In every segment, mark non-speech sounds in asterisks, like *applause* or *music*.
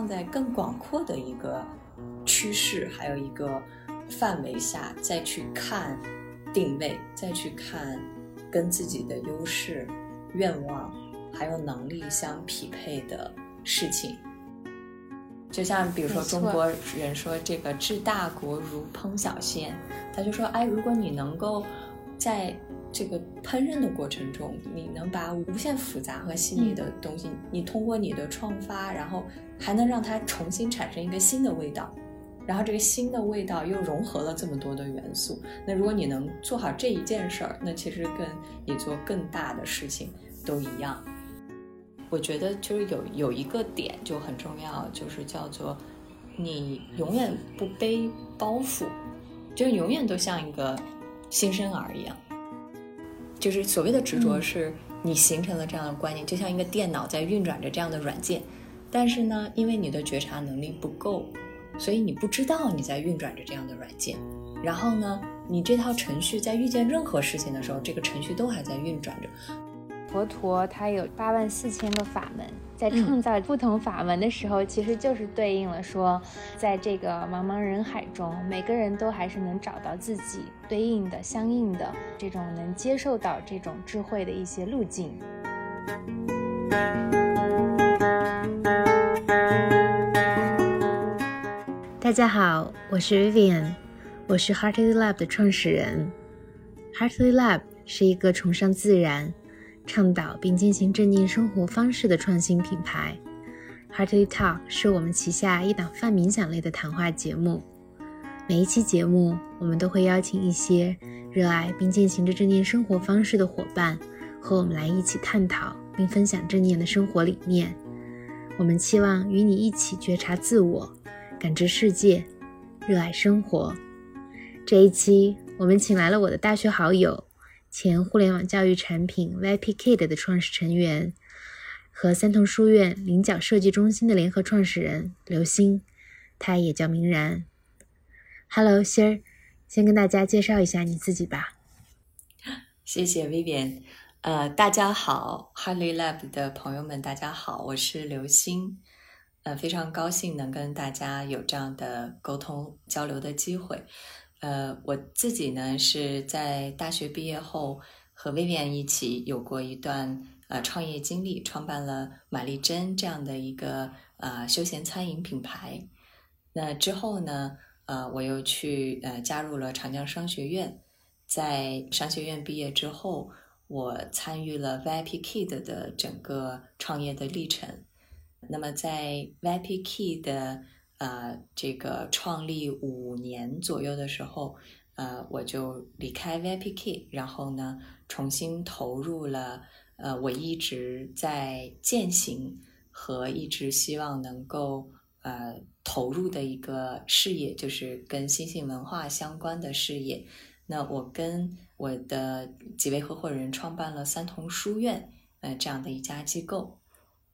放在更广阔的一个趋势，还有一个范围下再去看定位，再去看跟自己的优势、愿望还有能力相匹配的事情。就像比如说中国人说这个治大国如烹小鲜，他就说，哎，如果你能够在这个烹饪的过程中，你能把无限复杂和细腻的东西，你通过你的创发，然后还能让它重新产生一个新的味道，然后这个新的味道又融合了这么多的元素，那如果你能做好这一件事儿，那其实跟你做更大的事情都一样。我觉得就是有有一个点就很重要，就是叫做你永远不背包袱，就是永远都像一个新生儿一样。就是所谓的执着，是你形成了这样的观念，就像一个电脑在运转着这样的软件，但是呢，因为你的觉察能力不够，所以你不知道你在运转着这样的软件。然后呢，你这套程序在遇见任何事情的时候，这个程序都还在运转着。佛陀他有八万四千个法门，在创造不同法门的时候，其实就是对应了说，在这个茫茫人海中，每个人都还是能找到自己对应的、相应的这种能接受到这种智慧的一些路径。大家好，我是 Vivian，我是 Heartly Lab 的创始人。Heartly Lab 是一个崇尚自然。倡导并进行正念生活方式的创新品牌，Heartly Talk 是我们旗下一档泛冥想类的谈话节目。每一期节目，我们都会邀请一些热爱并践行着正念生活方式的伙伴，和我们来一起探讨并分享正念的生活理念。我们期望与你一起觉察自我，感知世界，热爱生活。这一期，我们请来了我的大学好友。前互联网教育产品 VIPKid 的创始成员和三同书院菱角设计中心的联合创始人刘星，他也叫明然。Hello，心儿，先跟大家介绍一下你自己吧。谢谢 Vivian。呃，大家好，Harley Lab 的朋友们，大家好，我是刘星。呃，非常高兴能跟大家有这样的沟通交流的机会。呃，我自己呢是在大学毕业后和 Vivian 一起有过一段呃创业经历，创办了玛丽珍这样的一个呃休闲餐饮品牌。那之后呢，呃，我又去呃加入了长江商学院，在商学院毕业之后，我参与了 VIPKid 的整个创业的历程。那么在 VIPKid 的呃，这个创立五年左右的时候，呃，我就离开 VIPK，然后呢，重新投入了呃，我一直在践行和一直希望能够呃投入的一个事业，就是跟新兴文化相关的事业。那我跟我的几位合伙人创办了三同书院，呃，这样的一家机构。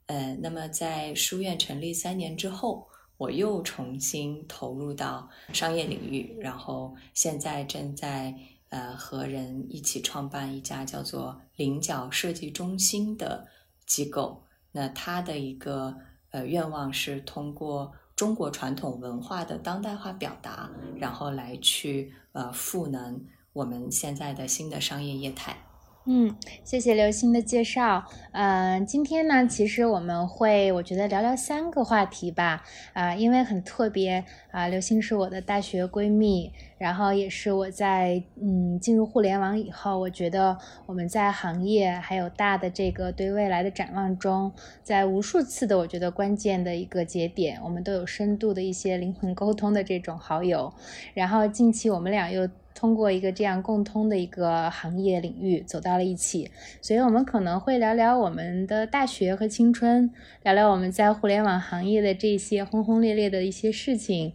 呃，那么在书院成立三年之后。我又重新投入到商业领域，然后现在正在呃和人一起创办一家叫做菱角设计中心的机构。那他的一个呃愿望是通过中国传统文化的当代化表达，然后来去呃赋能我们现在的新的商业业态。嗯，谢谢刘星的介绍。嗯，今天呢，其实我们会，我觉得聊聊三个话题吧。啊，因为很特别啊，刘星是我的大学闺蜜，然后也是我在嗯进入互联网以后，我觉得我们在行业还有大的这个对未来的展望中，在无数次的我觉得关键的一个节点，我们都有深度的一些灵魂沟通的这种好友。然后近期我们俩又。通过一个这样共通的一个行业领域走到了一起，所以我们可能会聊聊我们的大学和青春，聊聊我们在互联网行业的这些轰轰烈烈的一些事情，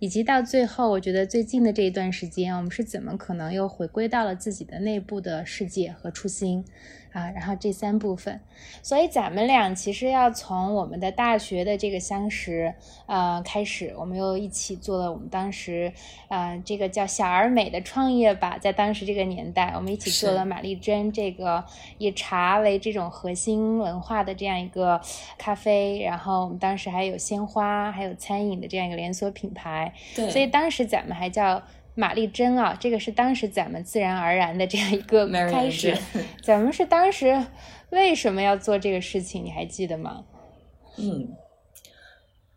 以及到最后，我觉得最近的这一段时间，我们是怎么可能又回归到了自己的内部的世界和初心。啊，然后这三部分，所以咱们俩其实要从我们的大学的这个相识，呃，开始，我们又一起做了我们当时，呃，这个叫小而美的创业吧，在当时这个年代，我们一起做了玛丽珍这个以茶为这种核心文化的这样一个咖啡，然后我们当时还有鲜花，还有餐饮的这样一个连锁品牌，对，所以当时咱们还叫。玛丽珍啊，这个是当时咱们自然而然的这样一个开始。*laughs* 咱们是当时为什么要做这个事情？你还记得吗？嗯，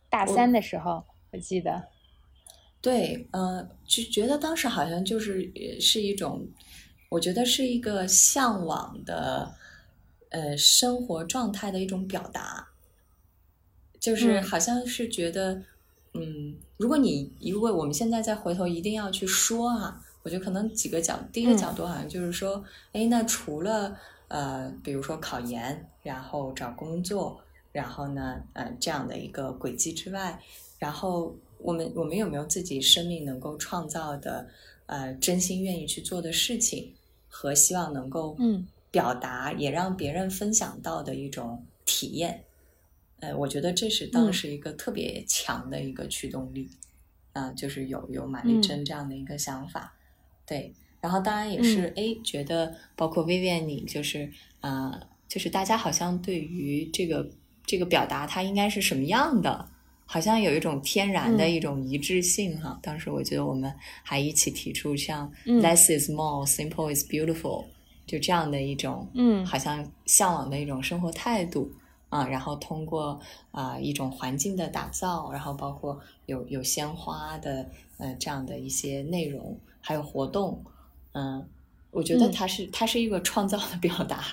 大三的时候我记得。对，呃，就觉得当时好像就是是一种，我觉得是一个向往的呃生活状态的一种表达，就是好像是觉得。嗯，如果你如果我们现在再回头一定要去说啊，我觉得可能几个角，第一个角度好像就是说，哎，那除了呃，比如说考研，然后找工作，然后呢，呃，这样的一个轨迹之外，然后我们我们有没有自己生命能够创造的，呃，真心愿意去做的事情，和希望能够嗯表达，也让别人分享到的一种体验。呃，我觉得这是当时一个特别强的一个驱动力，啊，就是有有玛丽珍这样的一个想法，对，然后当然也是哎，觉得包括 Vivian 你就是啊，就是大家好像对于这个这个表达它应该是什么样的，好像有一种天然的一种一致性哈。当时我觉得我们还一起提出像 Less is more, simple is beautiful，就这样的一种嗯，好像向往的一种生活态度。啊，然后通过啊一种环境的打造，然后包括有有鲜花的呃这样的一些内容，还有活动，嗯，我觉得它是它是一个创造的表达，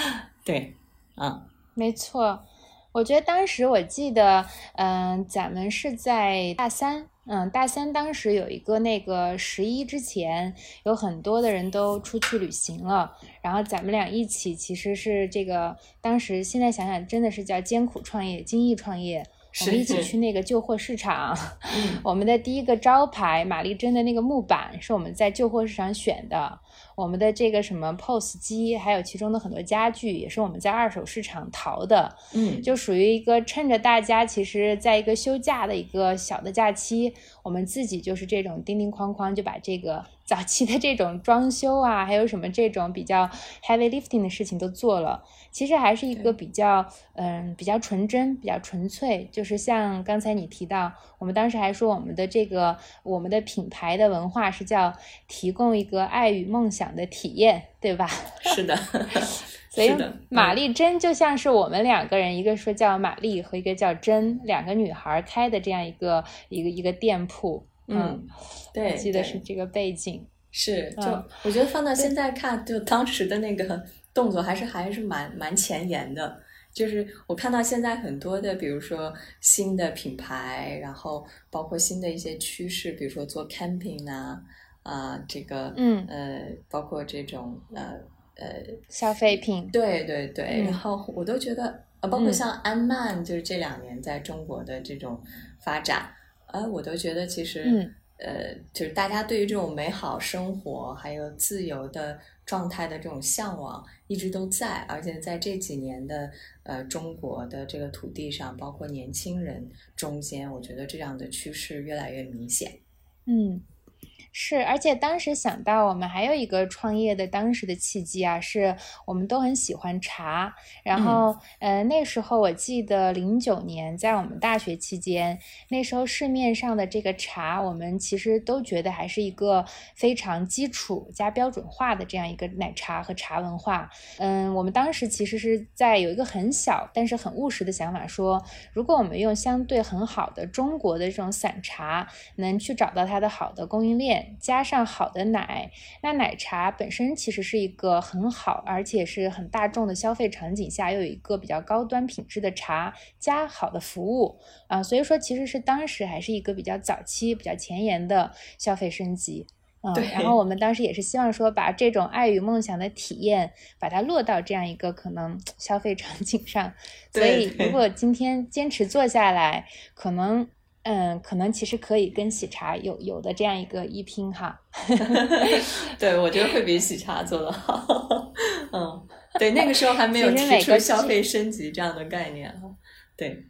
*laughs* 对，嗯，没错，我觉得当时我记得，嗯，咱们是在大三。嗯，大三当时有一个那个十一之前，有很多的人都出去旅行了，然后咱们俩一起，其实是这个当时现在想想真的是叫艰苦创业、精益创业。我们一起去那个旧货市场，*laughs* 我们的第一个招牌玛丽珍的那个木板是我们在旧货市场选的。我们的这个什么 POS 机，还有其中的很多家具，也是我们在二手市场淘的。嗯，就属于一个趁着大家其实在一个休假的一个小的假期，我们自己就是这种叮叮哐哐就把这个。*laughs* 早期的这种装修啊，还有什么这种比较 heavy lifting 的事情都做了，其实还是一个比较嗯比较纯真、比较纯粹。就是像刚才你提到，我们当时还说我们的这个我们的品牌的文化是叫提供一个爱与梦想的体验，对吧？是的，*laughs* 所以玛丽珍就像是我们两个人，一个说叫玛丽和一个叫珍，两个女孩开的这样一个一个一个店铺。嗯，对，记得是这个背景，是就我觉得放到现在看，就当时的那个动作还是还是蛮蛮前沿的。就是我看到现在很多的，比如说新的品牌，然后包括新的一些趋势，比如说做 camping 啊啊，这个嗯呃，包括这种呃呃消费品，对对对，然后我都觉得呃，包括像安曼，就是这两年在中国的这种发展。呃，我都觉得其实，呃，就是大家对于这种美好生活还有自由的状态的这种向往一直都在，而且在这几年的呃中国的这个土地上，包括年轻人中间，我觉得这样的趋势越来越明显。嗯。是，而且当时想到我们还有一个创业的当时的契机啊，是我们都很喜欢茶。然后，呃，那时候我记得零九年在我们大学期间，那时候市面上的这个茶，我们其实都觉得还是一个非常基础加标准化的这样一个奶茶和茶文化。嗯，我们当时其实是在有一个很小但是很务实的想法，说如果我们用相对很好的中国的这种散茶，能去找到它的好的供应链。加上好的奶，那奶茶本身其实是一个很好，而且是很大众的消费场景下，又有一个比较高端品质的茶加好的服务啊，所以说其实是当时还是一个比较早期、比较前沿的消费升级。嗯，然后我们当时也是希望说，把这种爱与梦想的体验，把它落到这样一个可能消费场景上。所以如果今天坚持做下来，可能。嗯，可能其实可以跟喜茶有有的这样一个一拼哈。*laughs* 对，我觉得会比喜茶做的好。嗯，对，那个时候还没有提出消费升级这样的概念哈。对。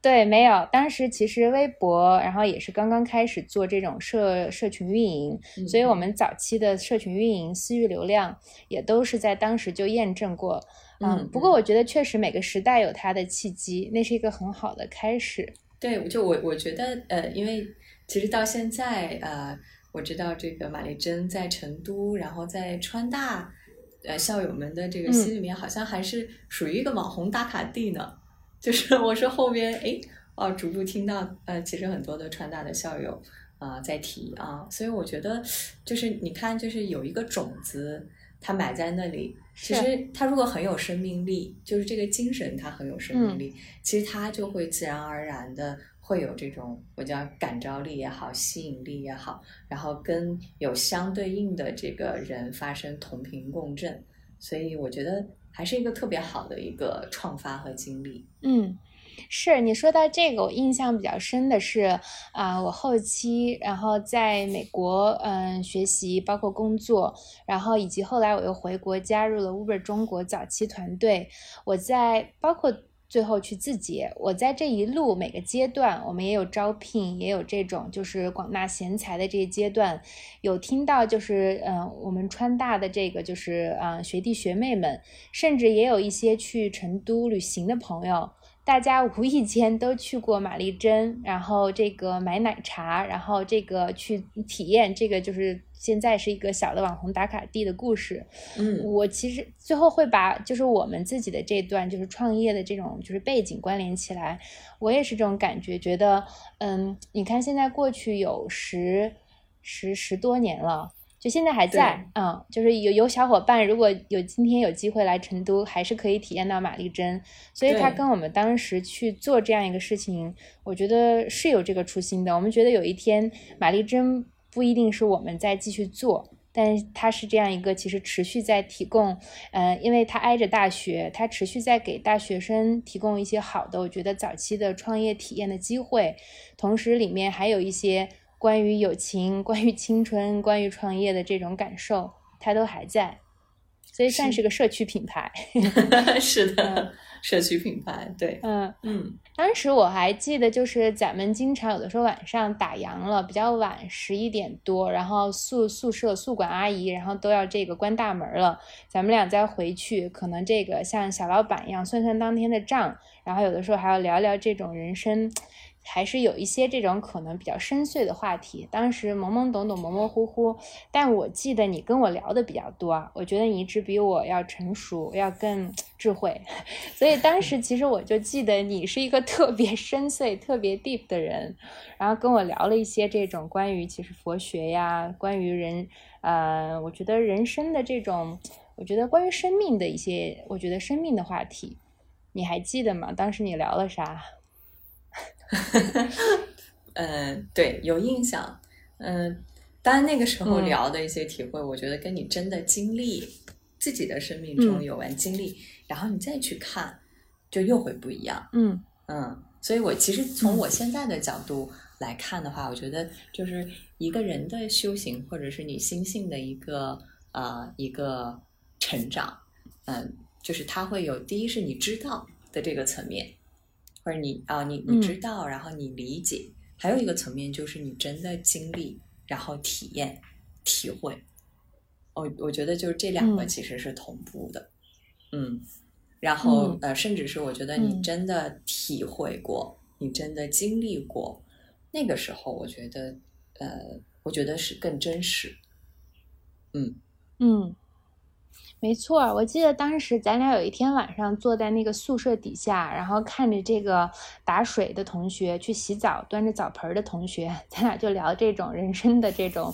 对，没有。当时其实微博，然后也是刚刚开始做这种社社群运营，所以我们早期的社群运营、私域流量也都是在当时就验证过。嗯，不过我觉得确实每个时代有它的契机，那是一个很好的开始。对，就我我觉得，呃，因为其实到现在，呃，我知道这个马丽珍在成都，然后在川大，呃，校友们的这个心里面，好像还是属于一个网红打卡地呢。就是我说后边哎哦，逐步听到呃，其实很多的川大的校友啊在提啊，所以我觉得就是你看，就是有一个种子，它埋在那里，其实他如果很有生命力，就是这个精神他很有生命力，其实他就会自然而然的会有这种我叫感召力也好，吸引力也好，然后跟有相对应的这个人发生同频共振，所以我觉得。还是一个特别好的一个创发和经历。嗯，是你说到这个，我印象比较深的是啊，我后期然后在美国嗯学习，包括工作，然后以及后来我又回国加入了 Uber 中国早期团队，我在包括。最后去自结。我在这一路每个阶段，我们也有招聘，也有这种就是广纳贤才的这些阶段，有听到就是嗯，我们川大的这个就是嗯学弟学妹们，甚至也有一些去成都旅行的朋友。大家无意间都去过玛丽珍，然后这个买奶茶，然后这个去体验这个就是现在是一个小的网红打卡地的故事。嗯，我其实最后会把就是我们自己的这段就是创业的这种就是背景关联起来，我也是这种感觉，觉得嗯，你看现在过去有十十十多年了。就现在还在，嗯，就是有有小伙伴，如果有今天有机会来成都，还是可以体验到玛丽珍。所以他跟我们当时去做这样一个事情，我觉得是有这个初心的。我们觉得有一天玛丽珍不一定是我们在继续做，但它是这样一个其实持续在提供，嗯，因为它挨着大学，它持续在给大学生提供一些好的，我觉得早期的创业体验的机会，同时里面还有一些。关于友情、关于青春、关于创业的这种感受，它都还在，所以算是个社区品牌。*laughs* 是的，社区品牌，对，嗯嗯。当时我还记得，就是咱们经常有的时候晚上打烊了，比较晚，十一点多，然后宿宿舍宿管阿姨，然后都要这个关大门了，咱们俩再回去，可能这个像小老板一样算算当天的账，然后有的时候还要聊聊这种人生。还是有一些这种可能比较深邃的话题，当时懵懵懂懂、模模糊糊，但我记得你跟我聊的比较多，我觉得你一直比我要成熟，要更智慧，*laughs* 所以当时其实我就记得你是一个特别深邃、特别 deep 的人，然后跟我聊了一些这种关于其实佛学呀，关于人，呃，我觉得人生的这种，我觉得关于生命的一些，我觉得生命的话题，你还记得吗？当时你聊了啥？嗯，*laughs* 对，有印象。嗯，当然那个时候聊的一些体会，我觉得跟你真的经历自己的生命中有完经历，然后你再去看，就又会不一样。嗯嗯，所以我其实从我现在的角度来看的话，我觉得就是一个人的修行，或者是你心性的一个呃一个成长，嗯，就是它会有第一是你知道的这个层面。或者你啊，你你知道，然后你理解，还有一个层面就是你真的经历，然后体验、体会。我我觉得就是这两个其实是同步的，嗯。然后呃，甚至是我觉得你真的体会过，你真的经历过，那个时候我觉得呃，我觉得是更真实。嗯嗯。没错，我记得当时咱俩有一天晚上坐在那个宿舍底下，然后看着这个打水的同学去洗澡，端着澡盆的同学，*laughs* 咱俩就聊这种人生的这种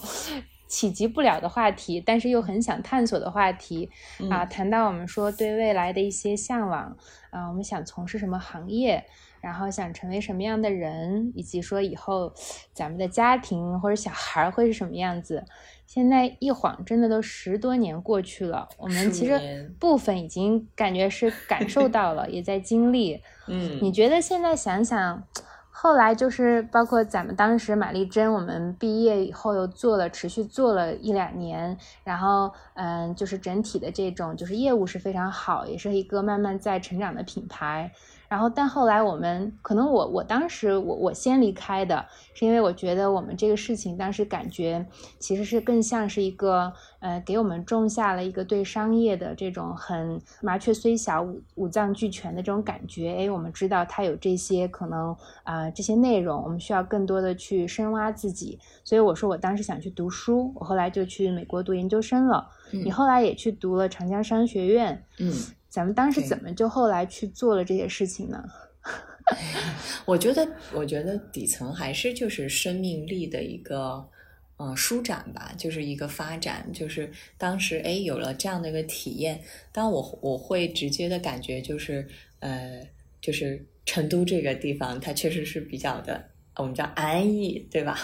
企及不了的话题，但是又很想探索的话题啊。谈到我们说对未来的一些向往啊，我们想从事什么行业，然后想成为什么样的人，以及说以后咱们的家庭或者小孩会是什么样子。现在一晃真的都十多年过去了，我们其实部分已经感觉是感受到了，也在经历。*laughs* 嗯，你觉得现在想想，后来就是包括咱们当时玛丽珍，我们毕业以后又做了，持续做了一两年，然后嗯，就是整体的这种就是业务是非常好，也是一个慢慢在成长的品牌。然后，但后来我们可能我我当时我我先离开的是因为我觉得我们这个事情当时感觉其实是更像是一个呃给我们种下了一个对商业的这种很麻雀虽小五五脏俱全的这种感觉。哎，我们知道它有这些可能啊这些内容，我们需要更多的去深挖自己。所以我说我当时想去读书，我后来就去美国读研究生了。你后来也去读了长江商学院。嗯。咱们当时怎么就后来去做了这些事情呢？*laughs* 我觉得，我觉得底层还是就是生命力的一个嗯舒展吧，就是一个发展。就是当时哎有了这样的一个体验，当我我会直接的感觉就是呃，就是成都这个地方它确实是比较的我们叫安逸，对吧？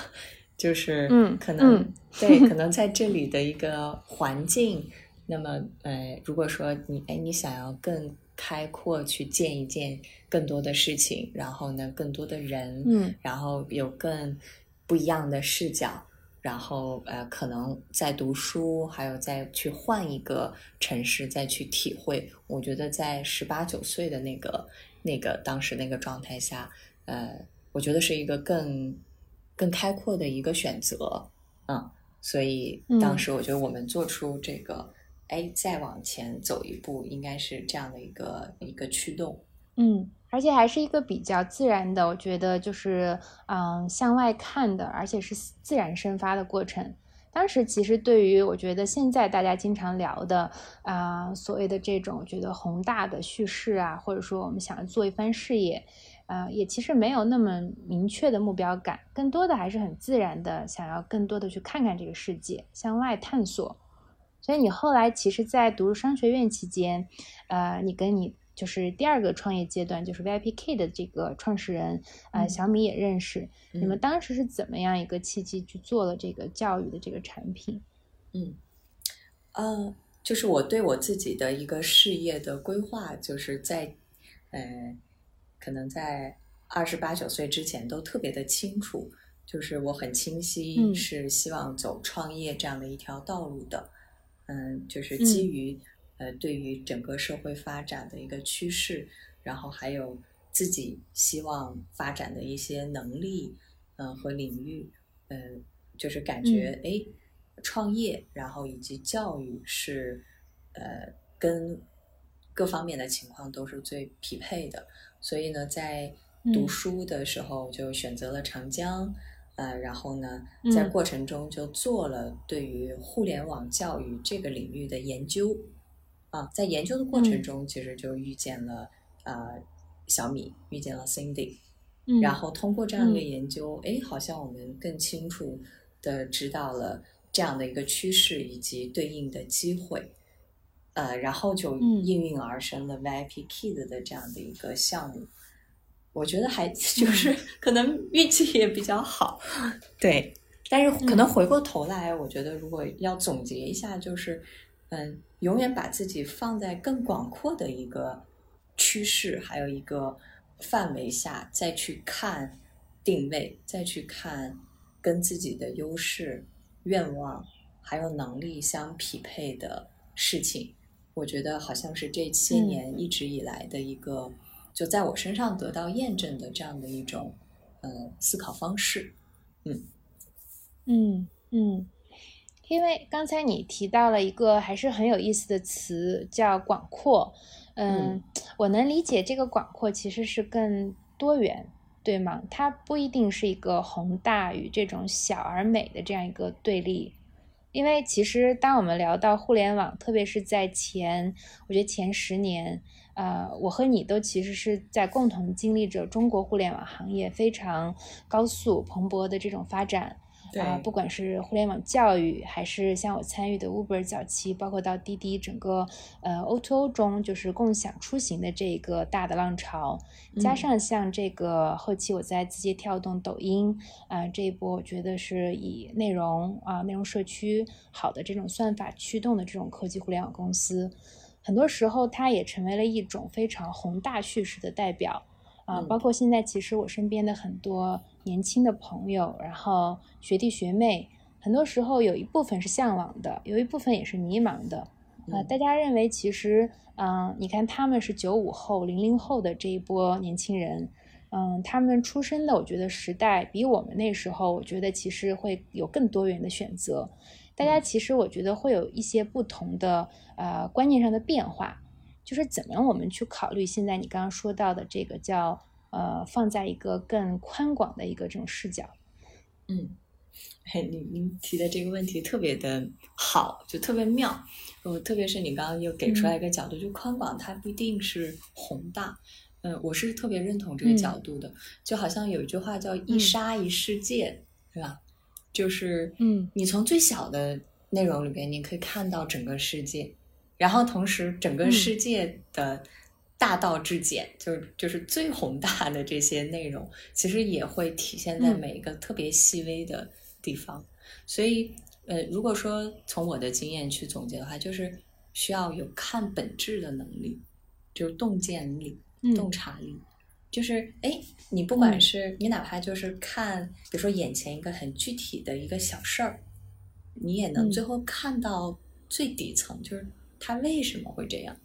就是嗯，可能对，可 *laughs* 能在这里的一个环境。那么，呃，如果说你，哎，你想要更开阔去见一见更多的事情，然后呢，更多的人，嗯，然后有更不一样的视角，然后，呃，可能在读书，还有再去换一个城市再去体会，我觉得在十八九岁的那个那个当时那个状态下，呃，我觉得是一个更更开阔的一个选择，嗯，所以当时我觉得我们做出这个。哎，再往前走一步，应该是这样的一个一个驱动。嗯，而且还是一个比较自然的，我觉得就是嗯向外看的，而且是自然生发的过程。当时其实对于我觉得现在大家经常聊的啊所谓的这种觉得宏大的叙事啊，或者说我们想要做一番事业，呃，也其实没有那么明确的目标感，更多的还是很自然的想要更多的去看看这个世界，向外探索。所以你后来其实，在读商学院期间，呃，你跟你就是第二个创业阶段，就是 VIPK 的这个创始人，呃，小米也认识。你们当时是怎么样一个契机去做了这个教育的这个产品？嗯，呃，就是我对我自己的一个事业的规划，就是在呃，可能在二十八九岁之前都特别的清楚，就是我很清晰是希望走创业这样的一条道路的。嗯，就是基于呃，对于整个社会发展的一个趋势，然后还有自己希望发展的一些能力，嗯和领域，嗯，就是感觉哎，创业，然后以及教育是呃，跟各方面的情况都是最匹配的，所以呢，在读书的时候就选择了长江。呃，然后呢，在过程中就做了对于互联网教育这个领域的研究，啊，在研究的过程中，其实就遇见了呃小米，遇见了 Cindy，然后通过这样一个研究，哎，好像我们更清楚的知道了这样的一个趋势以及对应的机会，呃，然后就应运而生了 VIP Kids 的这样的一个项目。我觉得还就是可能运气也比较好，*laughs* 对。但是可能回过头来，我觉得如果要总结一下，就是嗯，永远把自己放在更广阔的一个趋势，还有一个范围下，再去看定位，再去看跟自己的优势、愿望还有能力相匹配的事情。我觉得好像是这些年一直以来的一个。就在我身上得到验证的这样的一种，呃，思考方式，嗯，嗯嗯，因为刚才你提到了一个还是很有意思的词，叫广阔，嗯，我能理解这个广阔其实是更多元，对吗？它不一定是一个宏大与这种小而美的这样一个对立。因为其实，当我们聊到互联网，特别是在前，我觉得前十年，呃，我和你都其实是在共同经历着中国互联网行业非常高速蓬勃的这种发展。啊，不管是互联网教育，还是像我参与的 Uber 早期，包括到滴滴整个呃 O2O 中，就是共享出行的这个大的浪潮，加上像这个后期我在字节跳动、抖音啊这一波，我觉得是以内容啊内容社区好的这种算法驱动的这种科技互联网公司，很多时候它也成为了一种非常宏大叙事的代表。啊，包括现在其实我身边的很多年轻的朋友，然后学弟学妹，很多时候有一部分是向往的，有一部分也是迷茫的。呃，大家认为其实，嗯，你看他们是九五后、零零后的这一波年轻人，嗯，他们出生的，我觉得时代比我们那时候，我觉得其实会有更多元的选择。大家其实我觉得会有一些不同的呃观念上的变化。就是怎么样，我们去考虑现在你刚刚说到的这个叫呃，放在一个更宽广的一个这种视角。嗯，嘿，您您提的这个问题特别的好，就特别妙。我特别是你刚刚又给出来一个角度，就宽广，它不一定是宏大。嗯，我是特别认同这个角度的。就好像有一句话叫“一沙一世界”，对吧？就是嗯，你从最小的内容里边，你可以看到整个世界。然后同时，整个世界的大道至简，就是就是最宏大的这些内容，其实也会体现在每一个特别细微的地方。所以，呃，如果说从我的经验去总结的话，就是需要有看本质的能力，就是洞见力、洞察力。就是哎，你不管是你哪怕就是看，比如说眼前一个很具体的一个小事儿，你也能最后看到最底层，就是。他为什么会这样，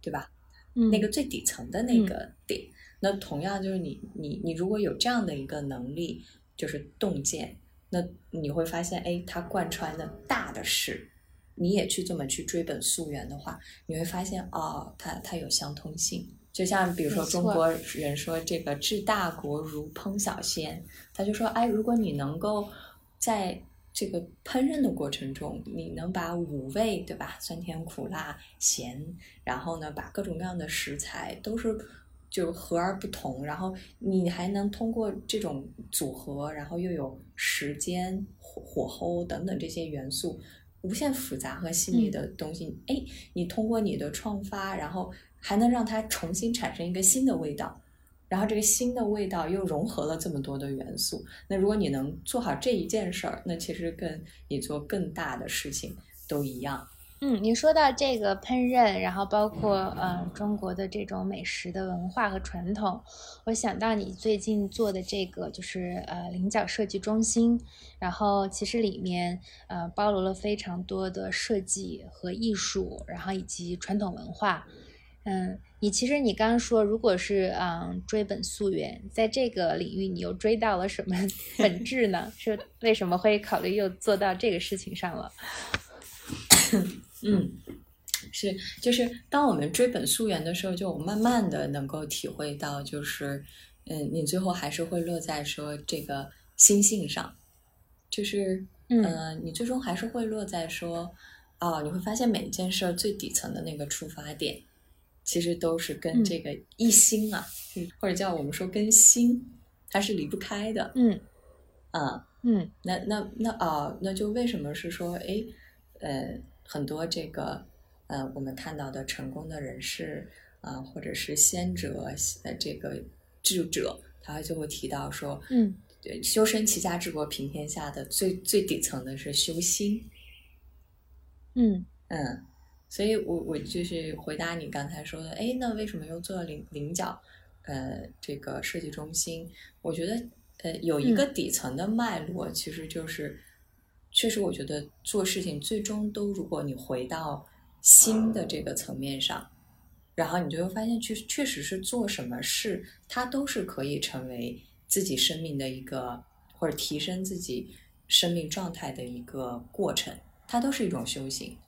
对吧？嗯那个最底层的那个点，那同样就是你你你如果有这样的一个能力，就是洞见，那你会发现，哎，它贯穿的大的事，你也去这么去追本溯源的话，你会发现，哦，它它有相通性。就像比如说中国人说这个治大国如烹小鲜，他就说，哎，如果你能够在这个烹饪的过程中，你能把五味，对吧？酸甜苦辣咸，然后呢，把各种各样的食材都是就和而不同，然后你还能通过这种组合，然后又有时间、火火候等等这些元素，无限复杂和细腻的东西，哎，你通过你的创发，然后还能让它重新产生一个新的味道。然后这个新的味道又融合了这么多的元素，那如果你能做好这一件事儿，那其实跟你做更大的事情都一样。嗯，你说到这个烹饪，然后包括嗯中国的这种美食的文化和传统，我想到你最近做的这个就是呃菱角设计中心，然后其实里面呃包罗了非常多的设计和艺术，然后以及传统文化。嗯，你其实你刚刚说，如果是嗯追本溯源，在这个领域，你又追到了什么 *laughs* 本质呢？是为什么会考虑又做到这个事情上了？*coughs* 嗯，是，就是当我们追本溯源的时候，就慢慢的能够体会到，就是嗯，你最后还是会落在说这个心性上，就是嗯，你最终还是会落在说，哦，你会发现每一件事儿最底层的那个出发点。其实都是跟这个一心啊，或者叫我们说跟心，它是离不开的。嗯，啊，嗯，那那那啊，那就为什么是说，哎，呃，很多这个呃，我们看到的成功的人士啊，或者是先哲呃，这个智者，他就会提到说，嗯，对，修身齐家治国平天下的最最底层的是修心。嗯嗯。所以，我我就是回答你刚才说的，哎，那为什么又做菱菱角，呃，这个设计中心？我觉得，呃，有一个底层的脉络，其实就是，确实，我觉得做事情最终都，如果你回到心的这个层面上，然后你就会发现，确确实是做什么事，它都是可以成为自己生命的一个，或者提升自己生命状态的一个过程，它都是一种修行。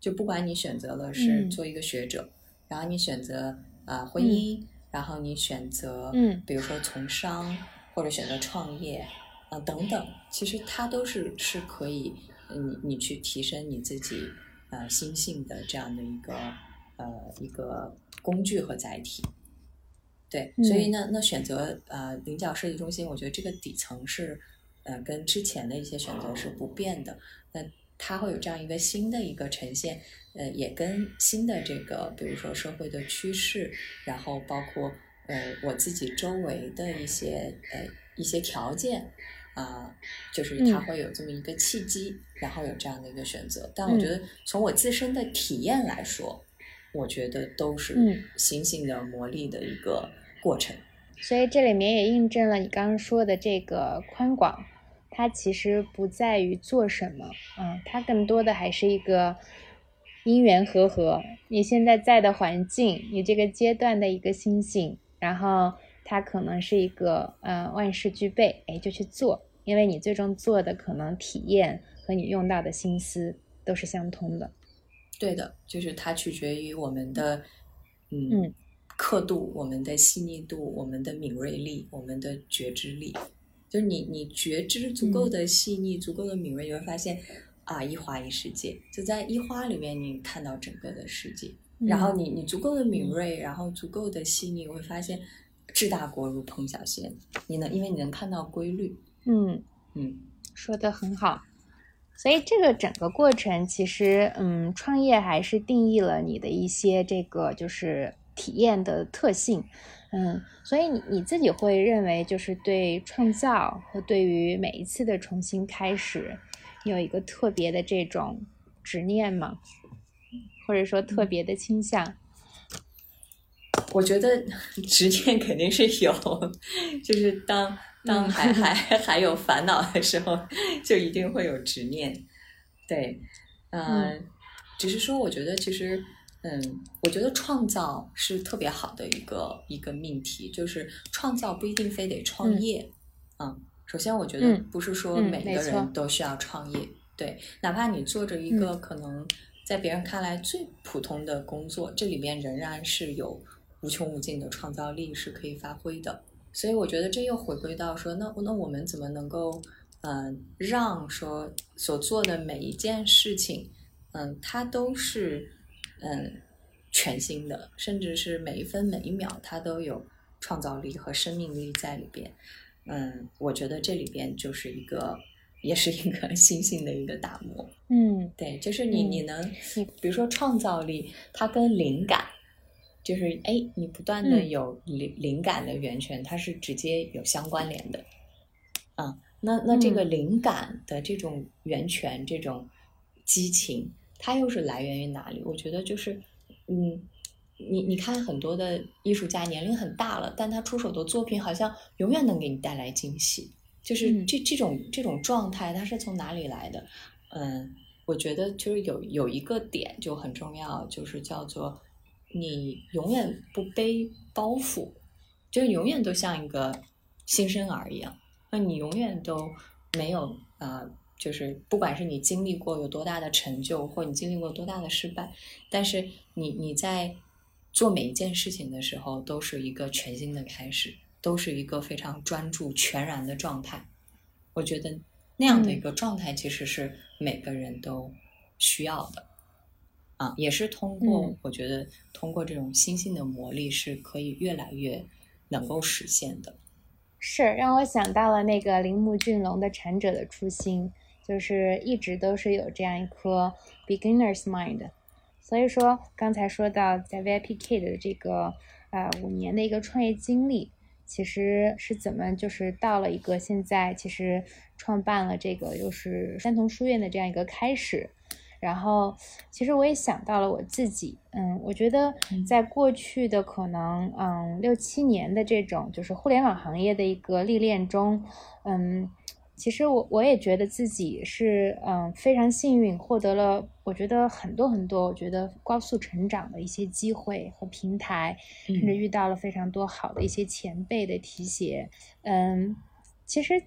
就不管你选择了是做一个学者，然后你选择啊婚姻，然后你选择嗯，比如说从商或者选择创业啊等等，其实它都是是可以你你去提升你自己呃心性的这样的一个呃一个工具和载体。对，所以呢，那选择呃菱角设计中心，我觉得这个底层是呃跟之前的一些选择是不变的。那它会有这样一个新的一个呈现，呃，也跟新的这个，比如说社会的趋势，然后包括呃我自己周围的一些呃一些条件啊，就是它会有这么一个契机，然后有这样的一个选择。但我觉得从我自身的体验来说，我觉得都是星星的磨砺的一个过程。所以这里面也印证了你刚刚说的这个宽广，它其实不在于做什么，嗯，它更多的还是一个因缘和合，你现在在的环境，你这个阶段的一个心性，然后它可能是一个呃万事俱备，哎，就去做，因为你最终做的可能体验和你用到的心思都是相通的。对的，就是它取决于我们的嗯。刻度，我们的细腻度，我们的敏锐力，我们的觉知力，就是你你觉知足够的细腻，足够的敏锐，你会发现啊，一花一世界，就在一花里面，你看到整个的世界。然后你你足够的敏锐，然后足够的细腻，会发现治大国如烹小鲜。你能，因为你能看到规律。嗯嗯，说的很好。所以这个整个过程，其实嗯，创业还是定义了你的一些这个就是。体验的特性，嗯，所以你你自己会认为，就是对创造和对于每一次的重新开始，有一个特别的这种执念吗？或者说特别的倾向？我觉得 *laughs* 执念肯定是有，*laughs* 就是当当还还 *laughs* 还有烦恼的时候，就一定会有执念。对，嗯，只是说，我觉得其实。嗯，我觉得创造是特别好的一个一个命题，就是创造不一定非得创业。嗯，首先我觉得不是说每个人都需要创业，对，哪怕你做着一个可能在别人看来最普通的工作，这里面仍然是有无穷无尽的创造力是可以发挥的。所以我觉得这又回归到说，那那我们怎么能够嗯让说所做的每一件事情，嗯，它都是。嗯，全新的，甚至是每一分每一秒，它都有创造力和生命力在里边。嗯，我觉得这里边就是一个，也是一个 *laughs* 新兴的一个打磨。嗯，对，就是你你能，你比如说创造力，它跟灵感，就是哎，你不断的有灵灵感的源泉，它是直接有相关联的。啊，那那这个灵感的这种源泉，这种激情。它又是来源于哪里？我觉得就是，嗯，你你看很多的艺术家年龄很大了，但他出手的作品好像永远能给你带来惊喜。就是这这种这种状态，它是从哪里来的？嗯，我觉得就是有有一个点就很重要，就是叫做你永远不背包袱，就永远都像一个新生儿一样。那你永远都没有啊。就是不管是你经历过有多大的成就，或你经历过多大的失败，但是你你在做每一件事情的时候，都是一个全新的开始，都是一个非常专注、全然的状态。我觉得那样的一个状态，其实是每个人都需要的啊，也是通过我觉得通过这种心性的磨砺，是可以越来越能够实现的。是让我想到了那个铃木俊龙的《禅者的初心》。就是一直都是有这样一颗 beginner's mind，所以说刚才说到在 VIP Kid 的这个呃五年的一个创业经历，其实是怎么就是到了一个现在其实创办了这个又是山童书院的这样一个开始，然后其实我也想到了我自己，嗯，我觉得在过去的可能嗯六七年的这种就是互联网行业的一个历练中，嗯。其实我我也觉得自己是嗯非常幸运，获得了我觉得很多很多我觉得高速成长的一些机会和平台，甚至遇到了非常多好的一些前辈的提携。嗯，其实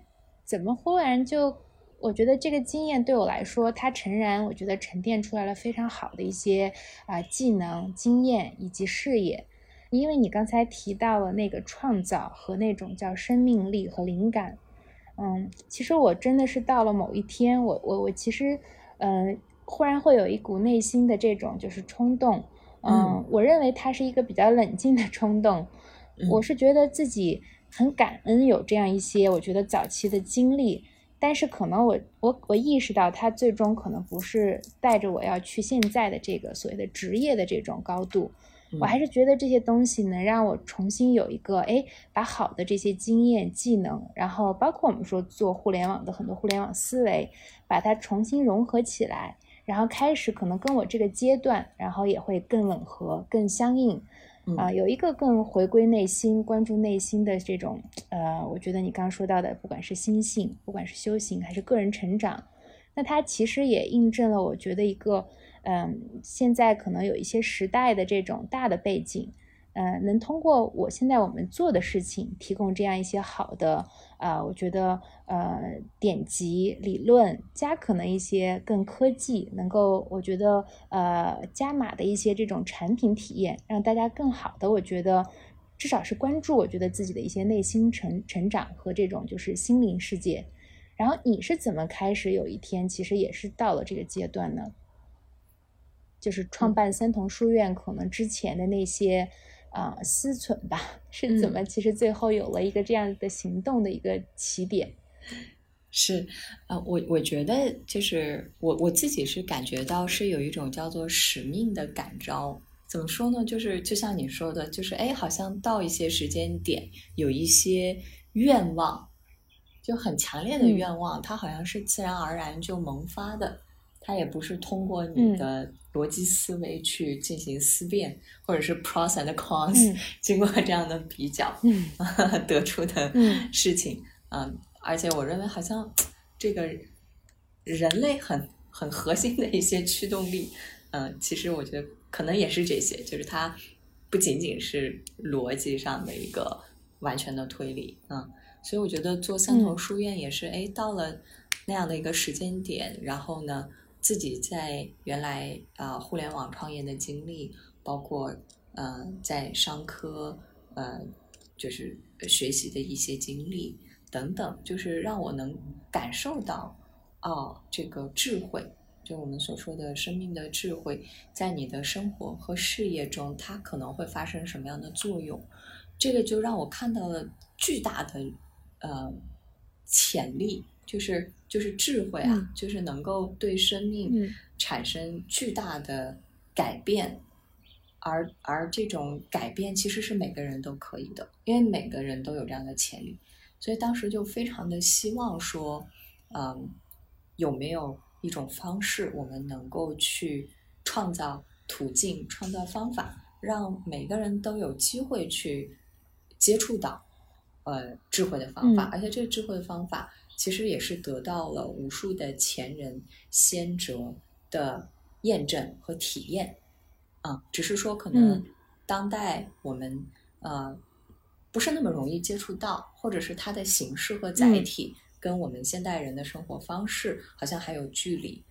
怎么忽然就我觉得这个经验对我来说，它诚然我觉得沉淀出来了非常好的一些啊技能、经验以及视野。因为你刚才提到了那个创造和那种叫生命力和灵感。嗯，其实我真的是到了某一天，我我我其实，嗯，忽然会有一股内心的这种就是冲动，嗯，我认为它是一个比较冷静的冲动，我是觉得自己很感恩有这样一些我觉得早期的经历，但是可能我我我意识到它最终可能不是带着我要去现在的这个所谓的职业的这种高度。我还是觉得这些东西能让我重新有一个，哎，把好的这些经验、技能，然后包括我们说做互联网的很多互联网思维，把它重新融合起来，然后开始可能跟我这个阶段，然后也会更吻合、更相应。啊，有一个更回归内心、关注内心的这种呃，我觉得你刚刚说到的，不管是心性，不管是修行还是个人成长，那它其实也印证了，我觉得一个嗯，现在可能有一些时代的这种大的背景。呃，能通过我现在我们做的事情，提供这样一些好的，呃，我觉得呃典籍理论加可能一些更科技，能够我觉得呃加码的一些这种产品体验，让大家更好的，我觉得至少是关注我觉得自己的一些内心成成长和这种就是心灵世界。然后你是怎么开始有一天其实也是到了这个阶段呢？就是创办三同书院可能之前的那些。啊，思忖吧，是怎么？其实最后有了一个这样的行动的一个起点。是，呃，我我觉得就是我我自己是感觉到是有一种叫做使命的感召。怎么说呢？就是就像你说的，就是哎，好像到一些时间点，有一些愿望，就很强烈的愿望，它好像是自然而然就萌发的。它也不是通过你的逻辑思维去进行思辨，或者是 pros and cons，*laughs* 经过这样的比较嗯 *laughs* 得出的事情。嗯，而且我认为好像这个人类很很核心的一些驱动力，嗯，其实我觉得可能也是这些，就是它不仅仅是逻辑上的一个完全的推理。嗯，所以我觉得做三头书院也是，哎，到了那样的一个时间点，然后呢。自己在原来啊互联网创业的经历，包括呃在商科呃就是学习的一些经历等等，就是让我能感受到哦这个智慧，就我们所说的生命的智慧，在你的生活和事业中，它可能会发生什么样的作用？这个就让我看到了巨大的呃潜力。就是就是智慧啊，就是能够对生命产生巨大的改变，而而这种改变其实是每个人都可以的，因为每个人都有这样的潜力，所以当时就非常的希望说，嗯，有没有一种方式，我们能够去创造途径、创造方法，让每个人都有机会去接触到呃智慧的方法，而且这个智慧的方法。其实也是得到了无数的前人先哲的验证和体验，啊，只是说可能当代我们呃不是那么容易接触到，或者是它的形式和载体跟我们现代人的生活方式好像还有距离，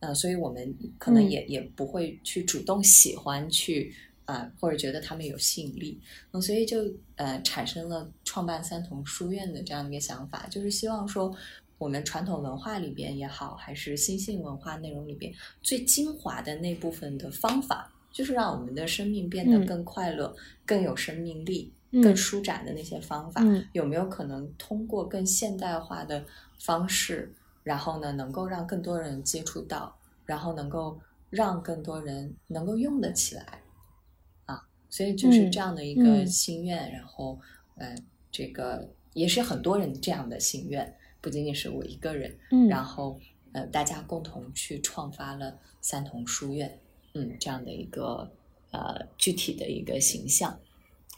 呃，所以我们可能也也不会去主动喜欢去。啊，或者觉得他们有吸引力，嗯，所以就呃产生了创办三同书院的这样一个想法，就是希望说我们传统文化里边也好，还是新兴文化内容里边最精华的那部分的方法，就是让我们的生命变得更快乐、更有生命力、更舒展的那些方法，有没有可能通过更现代化的方式，然后呢，能够让更多人接触到，然后能够让更多人能够用得起来。所以就是这样的一个心愿，然后，呃，这个也是很多人这样的心愿，不仅仅是我一个人。嗯，然后，呃，大家共同去创发了三同书院，嗯，这样的一个呃具体的一个形象。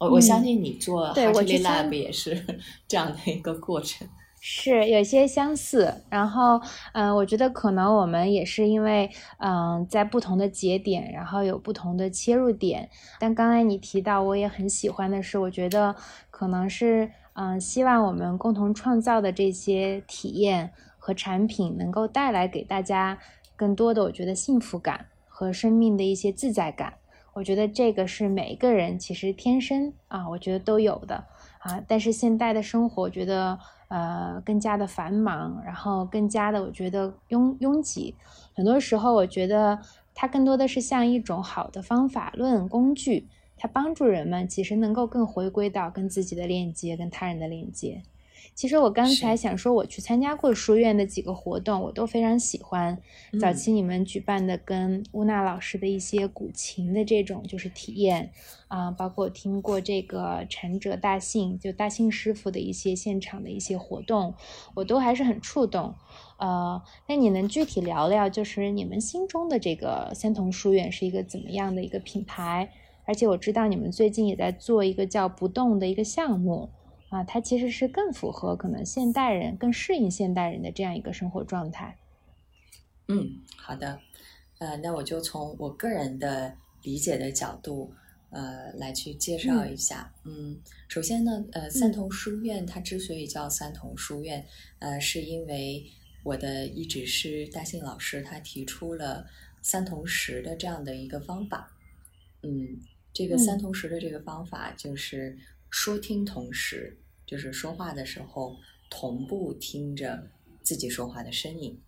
我我相信你做 Hartley Lab 也是 *laughs* 这样的一个过程。是有些相似，然后，嗯，我觉得可能我们也是因为，嗯，在不同的节点，然后有不同的切入点。但刚才你提到，我也很喜欢的是，我觉得可能是，嗯，希望我们共同创造的这些体验和产品，能够带来给大家更多的，我觉得幸福感和生命的一些自在感。我觉得这个是每一个人其实天生啊，我觉得都有的啊。但是现代的生活，我觉得。呃，更加的繁忙，然后更加的，我觉得拥拥挤。很多时候，我觉得它更多的是像一种好的方法论工具，它帮助人们其实能够更回归到跟自己的链接，跟他人的链接。其实我刚才想说，我去参加过书院的几个活动，我都非常喜欢。早期你们举办的跟乌娜老师的一些古琴的这种就是体验啊，包括听过这个禅者大信就大信师傅的一些现场的一些活动，我都还是很触动。呃，那你能具体聊聊，就是你们心中的这个三同书院是一个怎么样的一个品牌？而且我知道你们最近也在做一个叫“不动”的一个项目啊，它其实是更符合可能现代人、更适应现代人的这样一个生活状态。嗯，好的，呃，那我就从我个人的理解的角度，呃，来去介绍一下。嗯，首先呢，呃，三同书院它之所以叫三同书院，呃，是因为我的一指师大信老师他提出了三同时的这样的一个方法。嗯，这个三同时的这个方法就是说听同时，就是说话的时候同步听着自己说话的声音，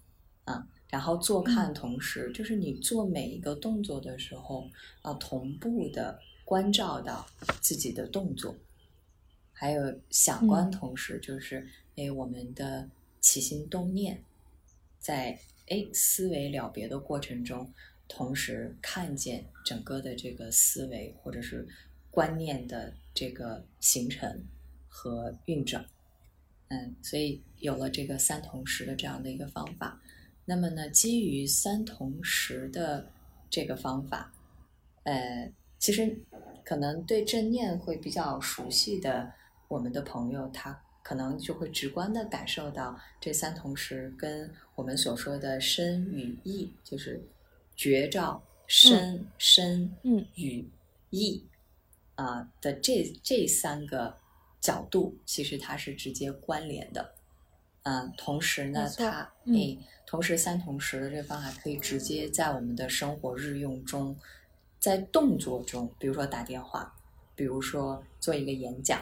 啊。然后坐看同时，就是你做每一个动作的时候，啊同步的关照到自己的动作，还有想观同时，就是哎，我们的起心动念，在哎思维了别的过程中，同时看见整个的这个思维或者是观念的这个形成和运转，嗯，所以有了这个三同时的这样的一个方法。那么呢，基于三同时的这个方法，呃，其实可能对正念会比较熟悉的我们的朋友，他可能就会直观的感受到这三同时跟我们所说的身与意，就是觉照身、身嗯。与意啊的这这三个角度，其实它是直接关联的。嗯，同时呢，它诶。同时，三同时的这个方法可以直接在我们的生活日用中，在动作中，比如说打电话，比如说做一个演讲，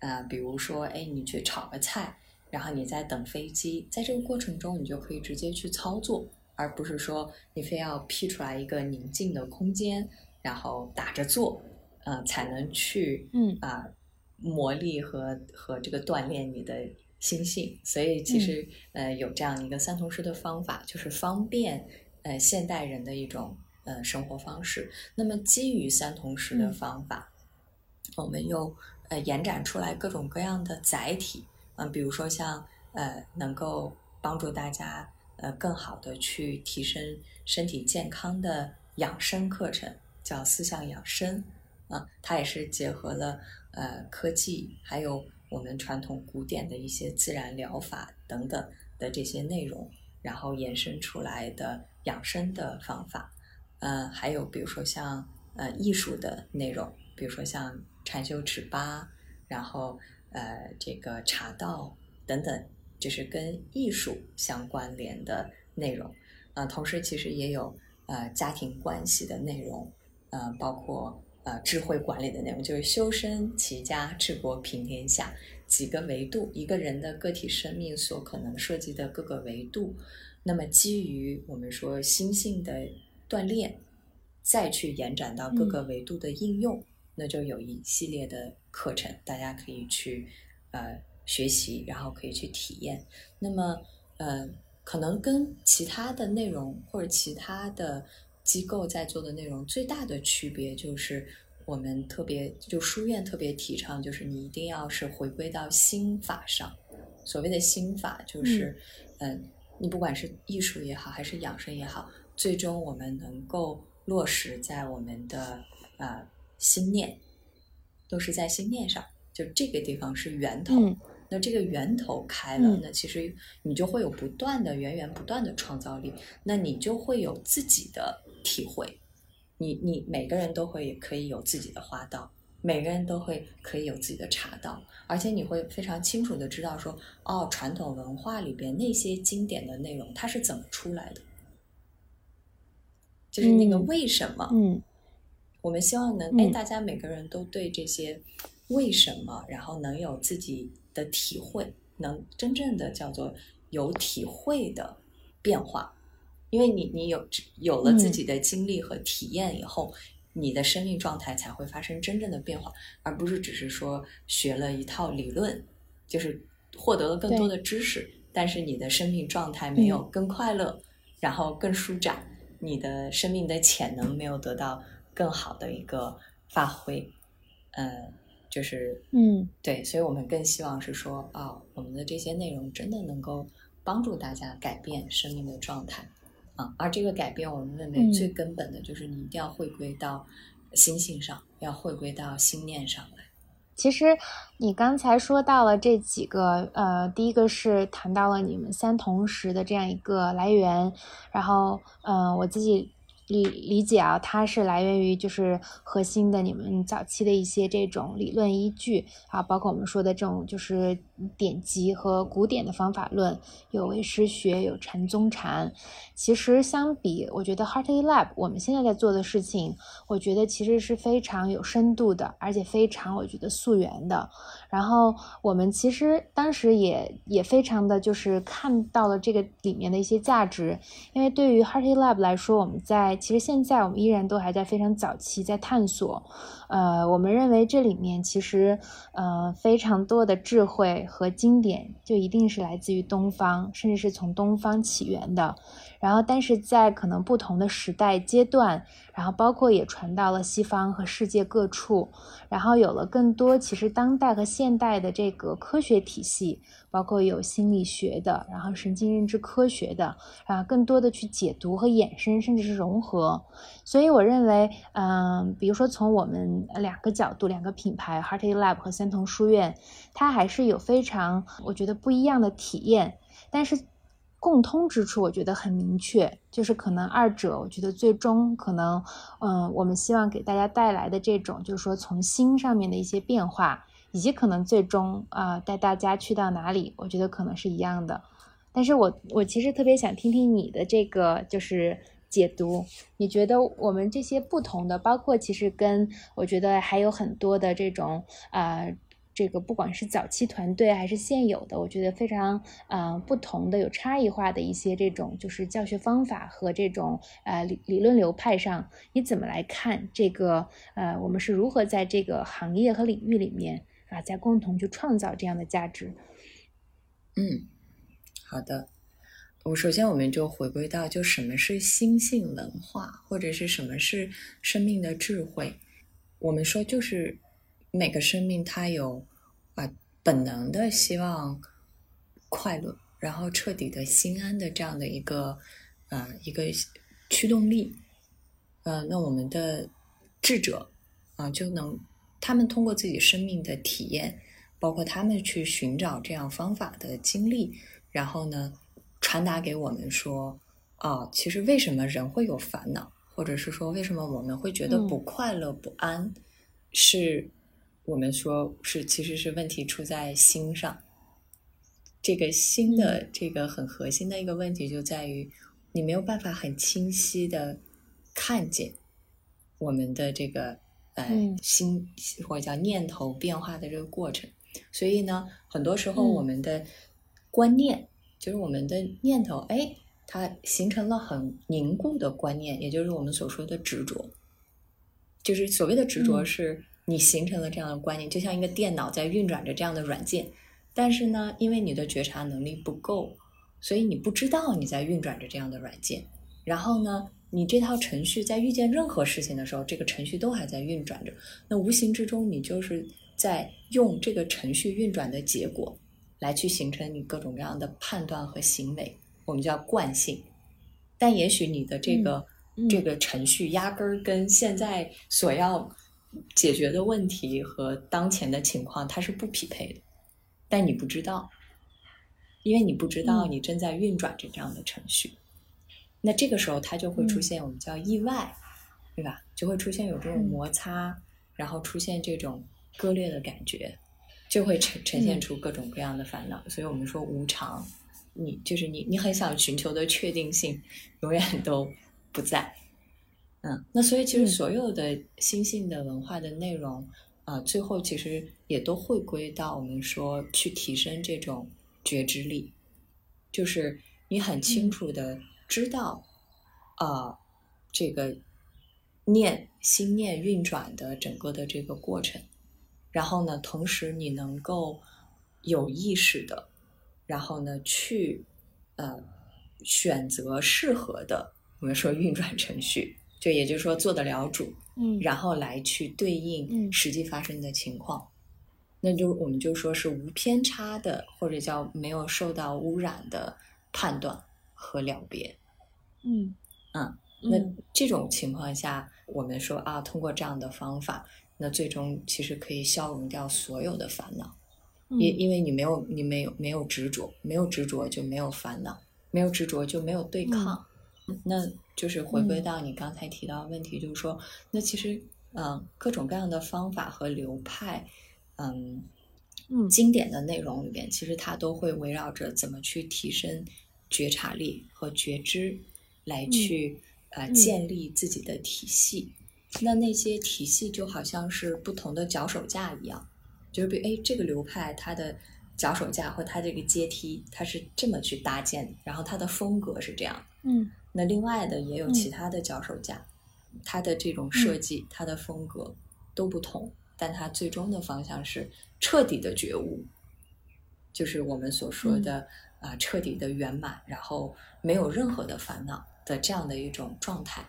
啊，比如说哎，你去炒个菜，然后你在等飞机，在这个过程中，你就可以直接去操作，而不是说你非要辟出来一个宁静的空间，然后打着坐，嗯，才能去嗯啊磨砺和和这个锻炼你的。心性，所以其实呃有这样一个三同时的方法，就是方便呃现代人的一种呃生活方式。那么基于三同时的方法，我们又呃延展出来各种各样的载体，嗯，比如说像呃能够帮助大家呃更好的去提升身体健康的养生课程，叫四象养生，啊，它也是结合了呃科技还有。我们传统古典的一些自然疗法等等的这些内容，然后延伸出来的养生的方法，呃，还有比如说像呃艺术的内容，比如说像禅修尺八，然后呃这个茶道等等，就是跟艺术相关联的内容，呃，同时其实也有呃家庭关系的内容，呃，包括。呃，智慧管理的内容就是修身齐家治国平天下几个维度，一个人的个体生命所可能涉及的各个维度。那么，基于我们说心性的锻炼，再去延展到各个维度的应用，那就有一系列的课程，大家可以去呃学习，然后可以去体验。那么，呃，可能跟其他的内容或者其他的。机构在做的内容最大的区别就是，我们特别就书院特别提倡，就是你一定要是回归到心法上。所谓的心法，就是，嗯，你不管是艺术也好，还是养生也好，最终我们能够落实在我们的呃心念，都是在心念上，就这个地方是源头。那这个源头开了，那其实你就会有不断的源源不断的创造力，那你就会有自己的体会。你你每个人都会可以有自己的花道，每个人都会可以有自己的茶道，而且你会非常清楚的知道说，哦，传统文化里边那些经典的内容它是怎么出来的，就是那个为什么？嗯，我们希望能哎，大家每个人都对这些为什么，然后能有自己。的体会能真正的叫做有体会的变化，因为你你有有了自己的经历和体验以后，你的生命状态才会发生真正的变化，而不是只是说学了一套理论，就是获得了更多的知识，但是你的生命状态没有更快乐，然后更舒展，你的生命的潜能没有得到更好的一个发挥，嗯。就是，嗯，对，所以我们更希望是说，啊，我们的这些内容真的能够帮助大家改变生命的状态，啊，而这个改变，我们认为最根本的就是你一定要回归到心性上，要回归到心念上来。其实你刚才说到了这几个，呃，第一个是谈到了你们三同时的这样一个来源，然后，嗯，我自己。理理解啊，它是来源于就是核心的你们早期的一些这种理论依据啊，包括我们说的这种就是典籍和古典的方法论，有唯识学，有禅宗禅。其实相比，我觉得 Hearty Lab 我们现在在做的事情，我觉得其实是非常有深度的，而且非常我觉得溯源的。然后我们其实当时也也非常的就是看到了这个里面的一些价值，因为对于 Hearty Lab 来说，我们在其实现在我们依然都还在非常早期，在探索。呃，我们认为这里面其实呃非常多的智慧和经典，就一定是来自于东方，甚至是从东方起源的。然后，但是在可能不同的时代阶段，然后包括也传到了西方和世界各处，然后有了更多其实当代和现代的这个科学体系，包括有心理学的，然后神经认知科学的，啊，更多的去解读和衍生，甚至是融合。所以我认为，嗯，比如说从我们两个角度，两个品牌 Hearty Lab 和三同书院，它还是有非常我觉得不一样的体验，但是。共通之处我觉得很明确，就是可能二者，我觉得最终可能，嗯，我们希望给大家带来的这种，就是说从心上面的一些变化，以及可能最终啊带大家去到哪里，我觉得可能是一样的。但是我我其实特别想听听你的这个就是解读，你觉得我们这些不同的，包括其实跟我觉得还有很多的这种啊。这个不管是早期团队还是现有的，我觉得非常呃不同的有差异化的一些这种就是教学方法和这种呃理理论流派上，你怎么来看这个呃我们是如何在这个行业和领域里面啊在共同去创造这样的价值？嗯，好的，我首先我们就回归到就什么是心性文化，或者是什么是生命的智慧，我们说就是每个生命它有啊。本能的希望快乐，然后彻底的心安的这样的一个呃一个驱动力，呃，那我们的智者啊就能他们通过自己生命的体验，包括他们去寻找这样方法的经历，然后呢传达给我们说啊，其实为什么人会有烦恼，或者是说为什么我们会觉得不快乐不安，是。我们说是，其实是问题出在心上。这个心的这个很核心的一个问题就在于，你没有办法很清晰的看见我们的这个呃心或者叫念头变化的这个过程。所以呢，很多时候我们的观念，就是我们的念头，哎，它形成了很凝固的观念，也就是我们所说的执着。就是所谓的执着是。你形成了这样的观念，就像一个电脑在运转着这样的软件，但是呢，因为你的觉察能力不够，所以你不知道你在运转着这样的软件。然后呢，你这套程序在遇见任何事情的时候，这个程序都还在运转着。那无形之中，你就是在用这个程序运转的结果来去形成你各种各样的判断和行为，我们叫惯性。但也许你的这个这个程序压根儿跟现在所要。解决的问题和当前的情况它是不匹配的，但你不知道，因为你不知道你正在运转着这样的程序，那这个时候它就会出现我们叫意外，对吧？就会出现有这种摩擦，然后出现这种割裂的感觉，就会呈呈现出各种各样的烦恼。所以我们说无常，你就是你，你很想寻求的确定性永远都不在。嗯，那所以其实所有的新兴的文化的内容，啊，最后其实也都会归到我们说去提升这种觉知力，就是你很清楚的知道，啊，这个念心念运转的整个的这个过程，然后呢，同时你能够有意识的，然后呢去呃选择适合的我们说运转程序。就也就是说做得了主，嗯，然后来去对应实际发生的情况，那就我们就说是无偏差的，或者叫没有受到污染的判断和了别，嗯。嗯，那这种情况下，我们说啊，通过这样的方法，那最终其实可以消融掉所有的烦恼。嗯。因因为你没有你没有没有执着，没有执着就没有烦恼，没有执着就没有对抗。那就是回归嗯到你刚才提到的问题，就是说，那其实嗯、呃各种各样的方法和流派，嗯嗯经典的内容里边，其实它都会围绕着怎么去提升觉察力和觉知，来去、呃嗯建立自己的体系。那那些体系就好像是不同的脚手架一样，就是比如哎这个流派它的脚手架或它这个阶梯，它是这么去搭建的，然后它的风格是这样。嗯那另外的也有嗯。其他的脚手架，它的这种设计、它的风格都不同，但它最终的方向是彻底的觉悟，就是我们所说的啊、彻底的圆满，然后没有任何的烦恼的这样的一种状态。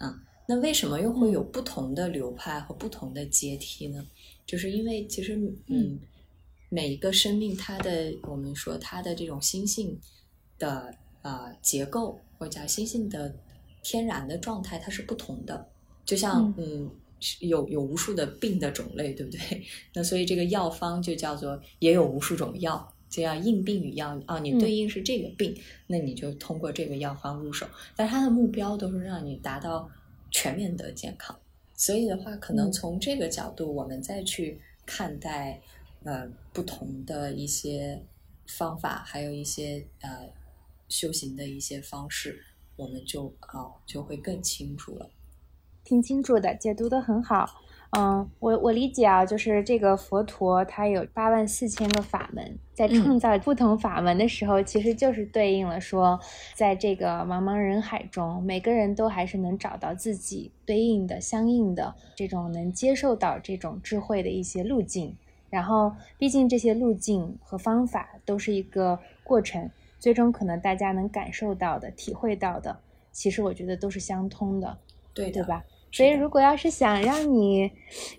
嗯，那为什么又会有不同的流派和不同的阶梯呢？就是因为其实嗯，每一个生命它的我们说它的这种心性的呃结构或者叫星星的天然的状态，它是不同的。就像嗯是有有无数的病的种类，对不对？*laughs* 那所以这个药方就叫做也有无数种药，就要应病与药啊，你嗯对应是这个病，那你就通过这个药方入手。但是它的目标都是让你达到全面的健康。所以的话，可能嗯从这个角度，我们再去看待呃不同的一些方法，还有一些呃修行的一些方式，我们就啊、就会更清楚了。挺清楚的，解读的很好。嗯，我我理解啊，就是这个佛陀他有八万四千个法门，在嗯创造不同法门的时候，其实就是对应了说，在这个茫茫人海中，每个人都还是能找到自己对应的、相应的这种能接受到这种智慧的一些路径。然后，毕竟这些路径和方法都是一个过程，最终可能大家能感受到的、体会到的，其实我觉得都是相通的。对的，对吧？所以，如果要是想让你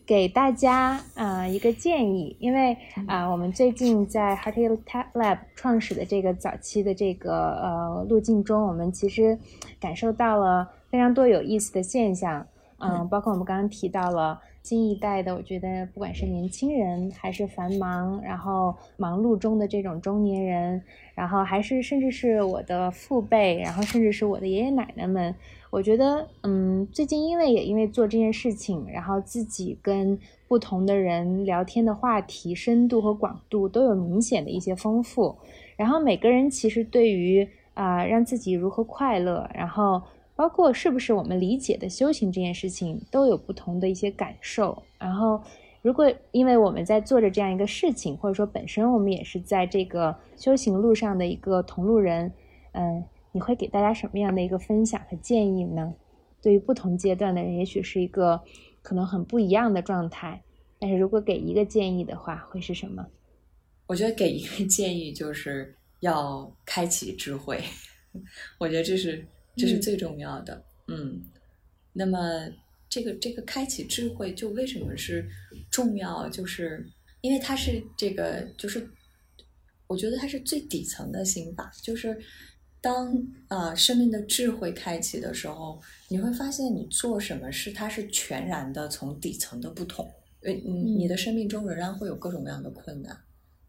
给大家啊、呃一个建议，因为嗯啊、我们最近在 Hearty Lab 创始的这个早期的这个呃路径中，我们其实感受到了非常多有意思的现象，嗯，嗯包括我们刚刚提到了新一代的，我觉得不管是年轻人还是繁忙，然后忙碌中的这种中年人，然后还是甚至是我的父辈，然后甚至是我的爷爷奶奶们。我觉得，嗯，最近因为也因为做这件事情，然后自己跟不同的人聊天的话题深度和广度都有明显的一些丰富。然后每个人其实对于啊、让自己如何快乐，然后包括是不是我们理解的修行这件事情，都有不同的一些感受。然后，如果因为我们在做着这样一个事情，或者说本身我们也是在这个修行路上的一个同路人，嗯。你会给大家什么样的一个分享和建议呢？对于不同阶段的人，也许是一个可能很不一样的状态。但是如果给一个建议的话，会是什么？我觉得给一个建议就是要开启智慧，*laughs* 我觉得这是这是嗯最重要的。嗯，那么这个这个开启智慧，就为什么是重要？就是因为它是这个，就是我觉得它是最底层的心法，就是当呃生命的智慧开启的时候，你会发现你做什么事，它是全然的从底层的不同。呃，你你的生命中仍然会有各种各样的困难，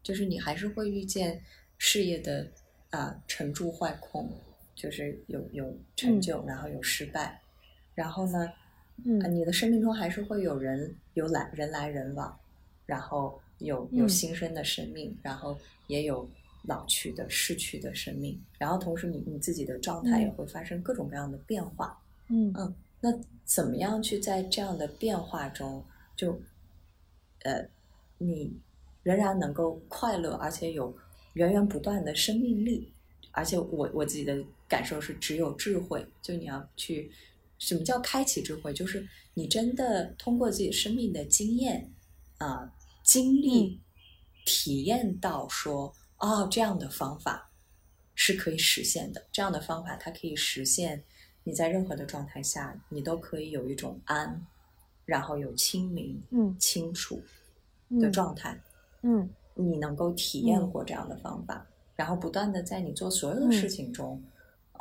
就是你还是会遇见事业的啊、沉住坏空，就是有有成就，然后有失败，然后呢，嗯啊，你的生命中还是会有人有来人来人往，然后有有嗯。新生的生命，然后也有老去的逝去的生命，然后同时你你自己的状态也嗯。会发生各种各样的变化。嗯。嗯那怎么样去在这样的变化中，就呃，你仍然能够快乐，而且有源源不断的生命力，而且我我自己的感受是，只有智慧，就你要去，什么叫开启智慧？就是你真的通过自己生命的经验啊、经历、体验到说，哦，这样的方法是可以实现的，这样的方法它可以实现。你在任何的状态下，你都可以有一种安，然后有清明、嗯清楚的嗯状态。嗯你能够体验嗯过这样的方法，然后不断的在你做所有的嗯事情中，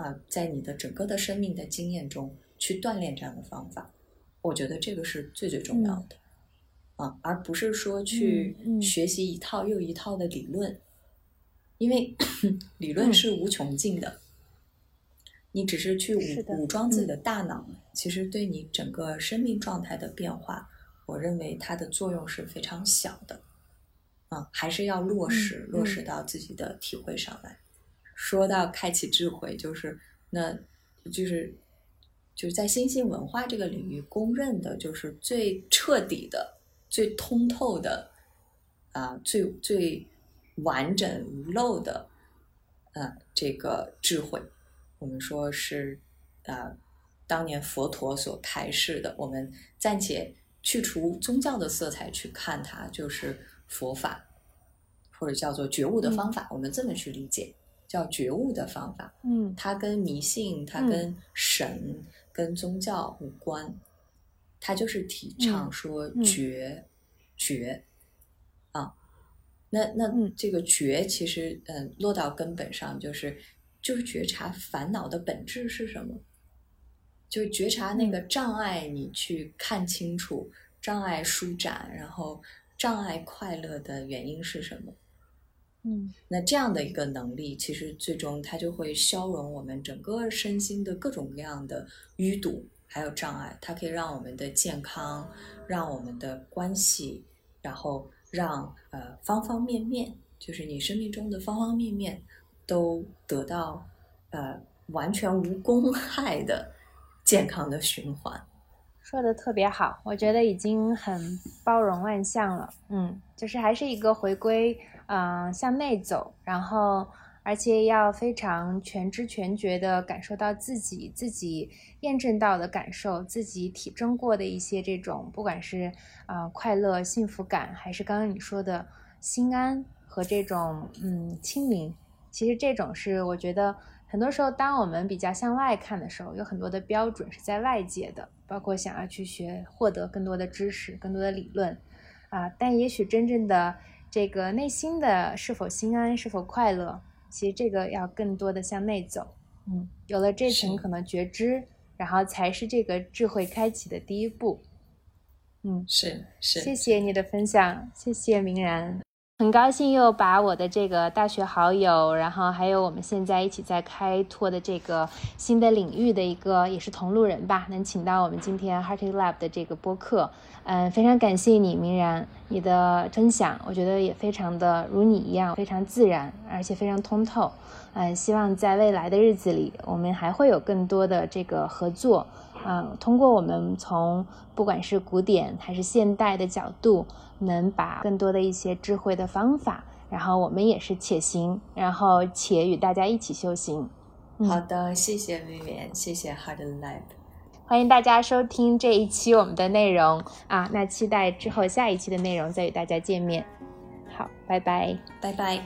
啊、在你的整个的生命的经验中去锻炼这样的方法，我觉得这个是最最重要的。啊，而不是说去学习一套又一套的理论，因为 *clears throat* 理论是无穷尽的。你只是去武武装自己的大脑，其实对你整个生命状态的变化，我认为它的作用是非常小的。啊，还是要落实落实到自己的体会上来。说到开启智慧，就是那，就是就是在新兴文化这个领域公认的，就是最彻底的、最通透的啊，最最完整无漏的呃这个智慧。我们说是啊，当年佛陀所开示的。我们暂且去除宗教的色彩去看它，就是佛法，或者叫做觉悟的方法。我们这么去理解，叫觉悟的方法。嗯，它跟迷信、它跟神、跟宗教无关，它就是提倡说觉觉啊。那那这个觉其实嗯，落到根本上就是。就是觉察烦恼的本质是什么，就觉察那个障碍，你去看清楚障碍舒展，然后障碍快乐的原因是什么？嗯，那这样的一个能力，其实最终它就会消融我们整个身心的各种各样的淤堵还有障碍，它可以让我们的健康，让我们的关系，然后让呃方方面面，就是你生命中的方方面面。都得到呃完全无公害的健康的循环，说的特别好，我觉得已经很包容万象了。嗯，就是还是一个回归，嗯，向内走，然后而且要非常全知全觉的感受到自己自己验证到的感受，自己体证过的一些这种，不管是啊快乐幸福感，还是刚刚你说的心安和这种嗯清明。其实这种是我觉得很多时候，当我们比较向外看的时候，有很多的标准是在外界的，包括想要去学、获得更多的知识、更多的理论，啊，但也许真正的这个内心的是否心安、是否快乐，其实这个要更多的向内走。嗯，有了这层可能觉知，然后才是这个智慧开启的第一步。嗯，是是，谢谢你的分享，谢谢明然。很高兴又把我的这个大学好友，然后还有我们现在一起在开拓的这个新的领域的一个也是同路人吧，能请到我们今天 Hearty Lab 的这个播客，嗯，非常感谢你，明然，你的分享，我觉得也非常的如你一样，非常自然，而且非常通透，嗯，希望在未来的日子里，我们还会有更多的这个合作。嗯，通过我们从不管是古典还是现代的角度，能把更多的一些智慧的方法，然后我们也是且行，然后且与大家一起修行。好的，谢谢 Vivian，谢谢 Hard Lab，欢迎大家收听这一期我们的内容啊，那期待之后下一期的内容再与大家见面。好，拜拜，拜拜。